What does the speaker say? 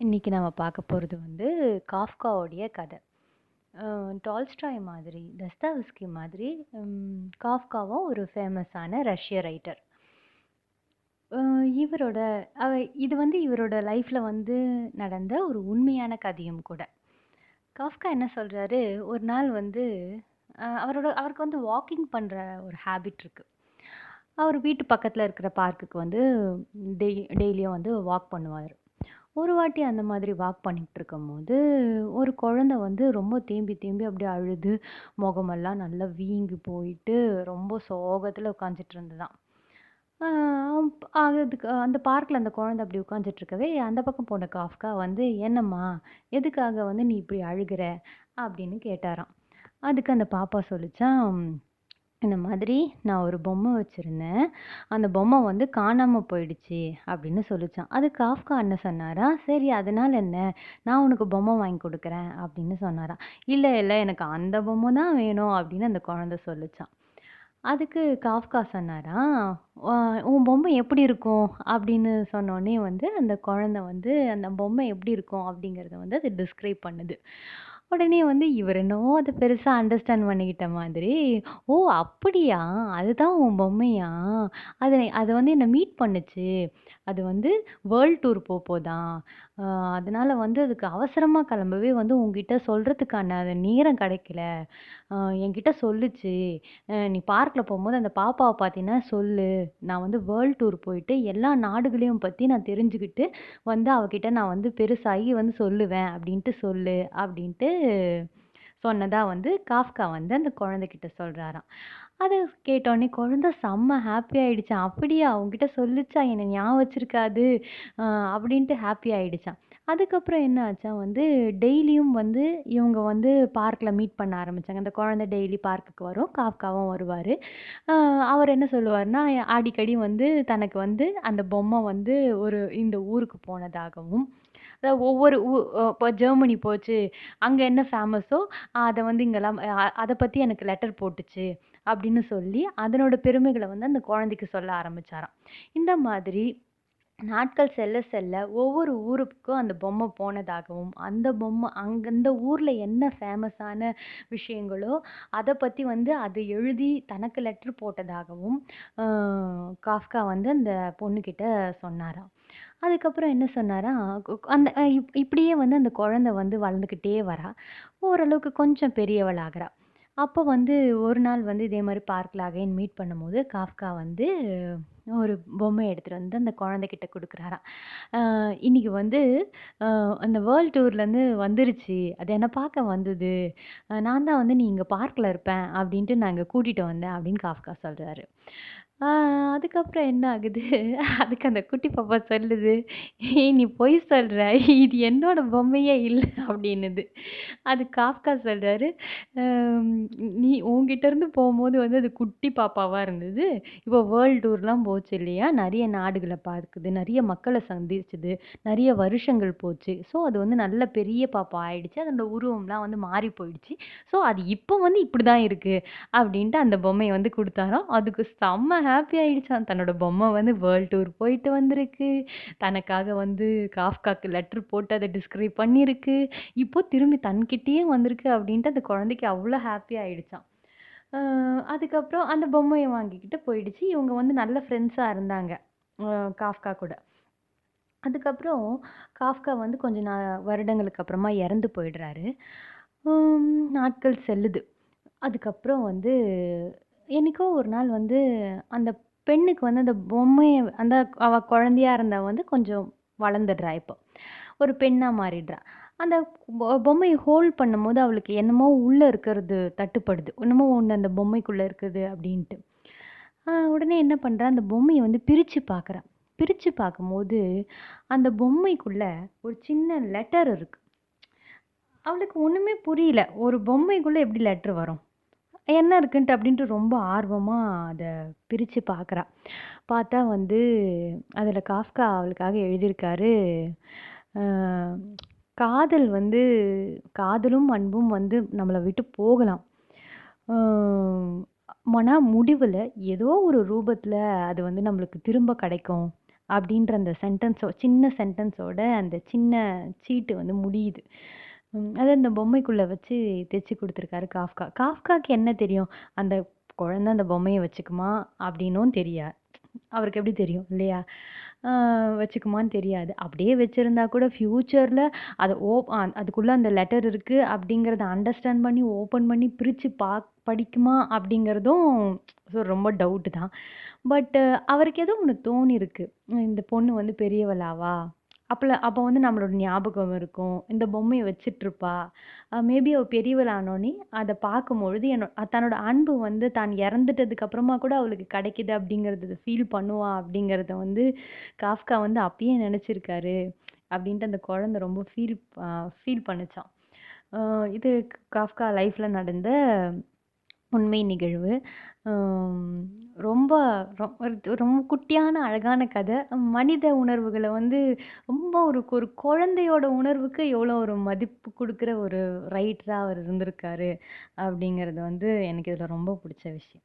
இன்னைக்கு நம்ம பார்க்க போகிறது வந்து காஃப்காவுடைய கதை. டால்ஸ்டாய் மாதிரி, தஸ்தாவிஸ்கி மாதிரி காஃப்காவும் ஒரு ஃபேமஸான ரஷ்ய ரைட்டர். இவரோட இது வந்து இவரோட லைஃப்பில் வந்து நடந்த ஒரு உண்மையான கதையும் கூட. காஃப்கா என்ன சொல்கிறாரு ஒரு நாள் வந்து அவரோட அவருக்கு வந்து வாக்கிங் பண்ணுற ஒரு ஹேபிட் இருக்குது அவர் வீட்டு பக்கத்தில் இருக்கிற பார்க்குக்கு வந்து டெய் டெய்லியும் வந்து வாக் பண்ணுவார் ஒரு வாட்டி அந்த மாதிரி வாக் பண்ணிட்டு இருக்கும்போது, ஒரு குழந்தை வந்து ரொம்ப தேம்பி தேம்பி அப்படியே அழுது, முகமெல்லாம் நல்லா வீங்கி போயிட்டு, ரொம்ப சோகத்தில் உட்காந்துட்டு இருந்ததாம். அதுக்கு அந்த பார்க்கில் அந்த குழந்தை அப்படி உட்காந்துட்டு இருக்கவே, அந்த பக்கம் போன காஃப்கா வந்து, "என்னம்மா, எதுக்காக வந்து நீ இப்படி அழுகுற?" அப்படின்னு கேட்டாராம். அதுக்கு அந்த பாப்பா சொல்லிச்சான் "இந்த மாதிரி நான் ஒரு பொம்மை வச்சுருந்தேன் அந்த பொம்மை வந்து காணாமல் போயிடுச்சு." அப்படின்னு சொல்லிச்சான் அதுக்கு காஃப்கா அண்ணன் சொன்னாரா "சரி அதனால் என்ன? நான் உனக்கு பொம்மை வாங்கி கொடுக்குறேன் அப்படின்னு சொன்னாரா இல்லை இல்லை எனக்கு அந்த பொம்மை தான் வேணும்." அப்படின்னு அந்த குழந்தை சொல்லிச்சான் அதுக்கு காஃப்கா சொன்னாரா உன் பொம்மை எப்படி இருக்கும்?" அப்படின்னு சொன்னோடனே வந்து அந்த குழந்த வந்து அந்த பொம்மை எப்படி இருக்கும் அப்படிங்கிறத வந்து அது டிஸ்கிரைப் பண்ணுது. உடனே வந்து இவர் என்னவோ அதை பெருசா அண்டர்ஸ்டாண்ட் பண்ணிக்கிட்ட மாதிரி, "ஓ! அப்படியா? அதுதான் உன் பொம்மையா? அது அது வந்து என்ன மீட் பண்ணுச்சு. அது வந்து வேர்ல்ட் டூர் போப்போதாம். அ அதனால வந்து அதுக்கு அவசரமா கிளம்பவே வந்து உன்கிட்ட சொல்றதுக்கான அது நேரம் கிடைக்கல. அ என்கிட்ட சொல்லுச்சு. அ நீ பார்க்ல போம்போது அந்த பாப்பாவ பார்த்தீன்னா சொல்லு. நான் வந்து வேர்ல்ட் டூர் போயிட்டு எல்லா நாடுகளையும் பத்தி நான் தெரிஞ்சுக்கிட்டு வந்து அவகிட்ட நான் வந்து பெருசாகி வந்து சொல்லுவேன் அப்படின்ட்டு சொல்லு." அப்படின்ட்டு சொன்னதாக வந்து காஃப்கா வந்து அந்த குழந்தைக்கிட்ட சொல்கிறாராம் அதை கேட்டோனே குழந்தை செம்ம ஹாப்பி ஆகிடுச்சான் "அப்படியா? அவங்ககிட்ட சொல்லிச்சா? என்னை ஞாபகம் வச்சிருக்காது. அப்படின்ட்டு ஹாப்பி ஆகிடுச்சான் அதுக்கப்புறம் என்ன ஆச்சா வந்து, டெய்லியும் வந்து இவங்க வந்து பார்க்கில் மீட் பண்ண ஆரம்பிச்சாங்க. அந்த குழந்தை டெய்லி பார்க்குக்கு வரும். காஃப்காவும் வருவார். அவர் என்ன சொல்லுவார்னா அடிக்கடி வந்து தனக்கு வந்து அந்த பொம்மை வந்து ஒரு இந்த ஊருக்கு போனதாகவும், ஒவ்வொரு ஊ இப்போ ஜெர்மனி போச்சு, அங்கே என்ன ஃபேமஸோ அதை வந்து இங்கெல்லாம் அதை பற்றி எனக்கு லெட்டர் போட்டுச்சு. அப்படின்னு சொல்லி அதனோட பெருமைகளை வந்து அந்த குழந்தைக்கு சொல்ல ஆரம்பிச்சாராம். இந்த மாதிரி நாட்கள் செல்ல செல்ல ஒவ்வொரு ஊருக்கும் அந்த பொம்மை போனதாகவும், அந்த பொம்மை அங்கே அந்த ஊரில் என்ன ஃபேமஸான விஷயங்களோ, அதை பற்றி வந்து அது எழுதி தனக்கு லெட்டர் போட்டதாகவும், காஃப்கா வந்து அந்த பொண்ணுக்கிட்ட சொன்னாராம். அதுக்கப்புறம் என்ன சொன்னாரா அந்த இப் இப்படியே வந்து அந்த குழந்தை வந்து வளர்ந்துக்கிட்டே வரா. ஓரளவுக்கு கொஞ்சம் பெரியவள் ஆகிறா அப்போ வந்து ஒரு நாள் வந்து இதே மாதிரி பார்க்கில் அகைன் மீட் பண்ணும்போது, காஃப்கா வந்து ஒரு பொம்மை எடுத்துகிட்டு வந்து அந்த குழந்தைகிட்ட கொடுக்குறாராம் இன்றைக்கி இன்னைக்கு வந்து அந்த வேர்ல்டு டூர்லேருந்து வந்துருச்சு. அது என்ன பார்க்க வந்தது. நான் தான் வந்து நீ இங்கே பார்க்கில் இருப்பேன் அப்படின்ட்டு நான் இங்கே கூட்டிகிட்டு வந்தேன்." அப்படின்னு காஃப்கா சொல்கிறாரு அதுக்கப்புறம் என்ன ஆகுது, அதுக்கு அந்த குட்டி பாப்பா சொல்லுது, "ஏய் நீ பொய் சொல்ற. இது என்னோட பொம்மையே இல்ல." அப்படின்னுது. அதுக்கு காஃப்கா சொல்றாரு, "அம் நீ உன்கிட்ட இருந்து போம்போது வந்து அது குட்டி பாப்பாவா இருந்தது. இப்போ வேர்ல்ட் டூர்லாம் போச்சு இல்லையா? நெறைய நாடுகள பார்க்குது, நெறைய மக்கள சந்திச்சுது, நெறைய வருஷங்கள் போச்சு. ஸோ அது வந்து நல்ல பெரிய பாப்பா ஆயிடுச்சு. அதோட உருவம்லாம் வந்து மாறி போயிடுச்சு. ஸோ அது இப்போ வந்து இப்படிதான் இருக்கு." அப்படின்ட்டு அந்த பொம்மைய வந்து குடுத்தாராம். அதுக்கு செம்ம ஹாப்பி ஆகிடுச்சான் தன்னோட பொம்மை வந்து வேர்ல்ட் டூர் போயிட்டு வந்திருக்கு. தனக்காக வந்து காஃப்காக்கு லெட்டர் போட்டு அதை டிஸ்கிரைப் பண்ணியிருக்கு. இப்போ திரும்பி தன்கிட்டேயே வந்திருக்கு அப்படின்ட்டு அந்த குழந்தைக்கு அவ்வளோ ஹாப்பி ஆகிடுச்சான் அதுக்கப்புறம் அந்த பொம்மையை வாங்கிக்கிட்டு போயிடுச்சு. இவங்க வந்து நல்ல ஃப்ரெண்ட்ஸாக இருந்தாங்க. காஃப்கா கூட. அதுக்கப்புறம் காஃப்கா வந்து கொஞ்ச நா வருடங்களுக்கு அப்புறமா இறந்து போயிடுறாரு. நாட்கள் செல்லுது. அதுக்கப்புறம் வந்து என்னைக்கோ ஒரு நாள் வந்து அந்த பெண்ணுக்கு வந்து அந்த பொம்மையை அந்த அவ குழந்தையா இருந்தவ வந்து கொஞ்சம் வளர்ந்துடுறா இப்போ. ஒரு பெண்ணாக மாறிடுறா. அந்த பொ ஹோல்ட் பண்ணும்போது அவளுக்கு என்னமோ உள்ளே இருக்கிறது தட்டுப்படுது. என்னமோ ஒன்று அந்த பொம்மைக்குள்ளே இருக்குது அப்படின்ட்டு. உடனே என்ன பண்ணுறா அந்த பொம்மையை வந்து பிரித்து பார்க்குறா. பிரித்து பார்க்கும்போது, அந்த பொம்மைக்குள்ளே ஒரு சின்ன லெட்டர் இருக்குது அவளுக்கு ஒன்றுமே புரியல. ஒரு பொம்மைக்குள்ளே எப்படி லெட்ரு வரும்? என்ன இருக்குன்ட்டு அப்படின்ட்டு ரொம்ப ஆர்வமாக அதை பிரித்து பார்க்குறா. பார்த்தா வந்து அதில் காஃப்கா அவளுக்காக எழுதியிருக்காரு, "காதல் வந்து காதலும், அன்பும் வந்து நம்மளை விட்டு போகலாம். மன முடிவில் ஏதோ ஒரு ரூபத்தில் அது வந்து நம்மளுக்கு திரும்ப கிடைக்கும்." அப்படின்ற அந்த சென்டென்ஸோ சின்ன சென்டென்ஸோட அந்த சின்ன சீட்டு வந்து முடியுது ம், அதை அந்த பொம்மைக்குள்ள வச்சு தைச்சி கொடுத்துருக்காரு காஃப்கா. காஃப்காக்கு என்ன தெரியும்? அந்த குழந்த அந்த பொம்மையை வச்சுக்குமா அப்படின்னும் தெரியாது. அவருக்கு எப்படி தெரியும்? இல்லையா? வச்சுக்குமான்னு தெரியாது. அப்படியே வச்சிருந்தா கூட ஃப்யூச்சரில் அதை ஓ அ- அதுக்குள்ள அந்த லெட்டர் இருக்கு அப்படிங்கிறத அண்டர்ஸ்டாண்ட் பண்ணி ஓப்பன் பண்ணி பிரித்து பா படிக்குமா அப்படிங்கிறதும் ஸோ ரொம்ப டவுட்டு தான். பட் அவருக்கு ஏதோ ஒன்று தோணியிருக்கு இந்த பொண்ணு வந்து பெரியவளாவா? அப்பல அப்போ வந்து நம்மளோட ஞாபகம் இருக்கும். இந்த பொம்மையை வச்சிட்ருப்பா. மேபி அவள் பெரியவளானோடனே அதை பார்க்கும்பொழுது என்னோ தன்னோட அன்பு வந்து தான் இறந்துட்டதுக்கு அப்புறமா கூட அவளுக்கு கிடைக்குது அப்படிங்கிறது ஃபீல் பண்ணுவா அப்படிங்கிறத வந்து காஃப்கா வந்து அப்பயே நினச்சிருக்காரு அப்படின்ட்டு அந்த குழந்தை ரொம்ப ஃபீல் ஃபீல் பண்ணுச்சான் இது காஃப்கா லைஃப்பில் நடந்த உண்மை நிகழ்வு. ரொம்ப ரொம்ப குட்டியான அழகான கதை. மனித உணர்வுகளை வந்து ரொம்ப ஒரு ஒரு குழந்தையோட உணர்வுக்கு எவ்வளோ ஒரு மதிப்பு கொடுக்குற ஒரு ரைட்டராக அவர் இருந்திருக்காரு அப்படிங்கிறது வந்து எனக்கு இதில் ரொம்ப பிடிச்ச விஷயம்.